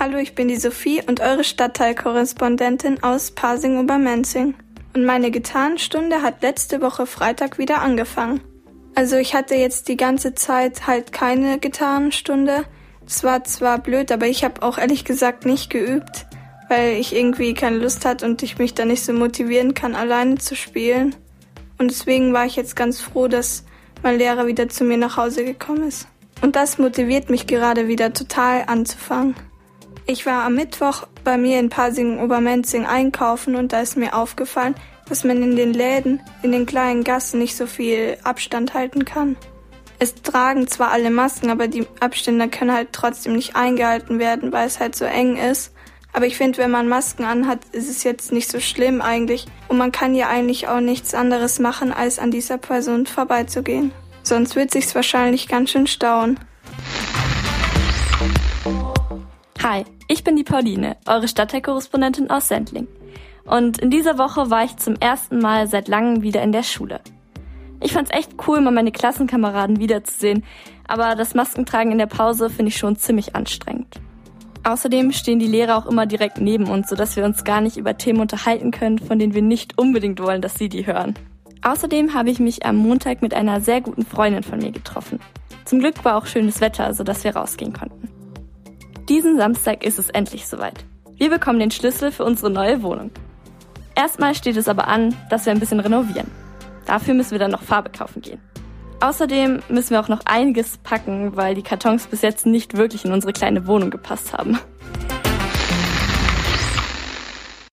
Hallo, ich bin die Sophie und eure Stadtteilkorrespondentin aus Pasing-Obermenzing. Und meine Gitarrenstunde hat letzte Woche Freitag wieder angefangen. Also ich hatte jetzt die ganze Zeit halt keine Gitarrenstunde. Es war zwar blöd, aber ich habe auch ehrlich gesagt nicht geübt, weil ich irgendwie keine Lust hatte und ich mich da nicht so motivieren kann, alleine zu spielen. Und deswegen war ich jetzt ganz froh, dass mein Lehrer wieder zu mir nach Hause gekommen ist. Und das motiviert mich gerade wieder total anzufangen. Ich war am Mittwoch bei mir in Pasingen-Obermenzing einkaufen und da ist mir aufgefallen, dass man in den Läden, in den kleinen Gassen nicht so viel Abstand halten kann. Es tragen zwar alle Masken, aber die Abstände können halt trotzdem nicht eingehalten werden, weil es halt so eng ist. Aber ich finde, wenn man Masken anhat, ist es jetzt nicht so schlimm eigentlich. Und man kann ja eigentlich auch nichts anderes machen, als an dieser Person vorbeizugehen. Sonst wird sich's wahrscheinlich ganz schön stauen. Hi, ich bin die Pauline, eure Stadtteilkorrespondentin aus Sendling. Und in dieser Woche war ich zum ersten Mal seit langem wieder in der Schule. Ich fand's echt cool, mal meine Klassenkameraden wiederzusehen, aber das Maskentragen in der Pause finde ich schon ziemlich anstrengend. Außerdem stehen die Lehrer auch immer direkt neben uns, sodass wir uns gar nicht über Themen unterhalten können, von denen wir nicht unbedingt wollen, dass sie die hören. Außerdem habe ich mich am Montag mit einer sehr guten Freundin von mir getroffen. Zum Glück war auch schönes Wetter, sodass wir rausgehen konnten. Diesen Samstag ist es endlich soweit. Wir bekommen den Schlüssel für unsere neue Wohnung. Erstmal steht es aber an, dass wir ein bisschen renovieren. Dafür müssen wir dann noch Farbe kaufen gehen. Außerdem müssen wir auch noch einiges packen, weil die Kartons bis jetzt nicht wirklich in unsere kleine Wohnung gepasst haben.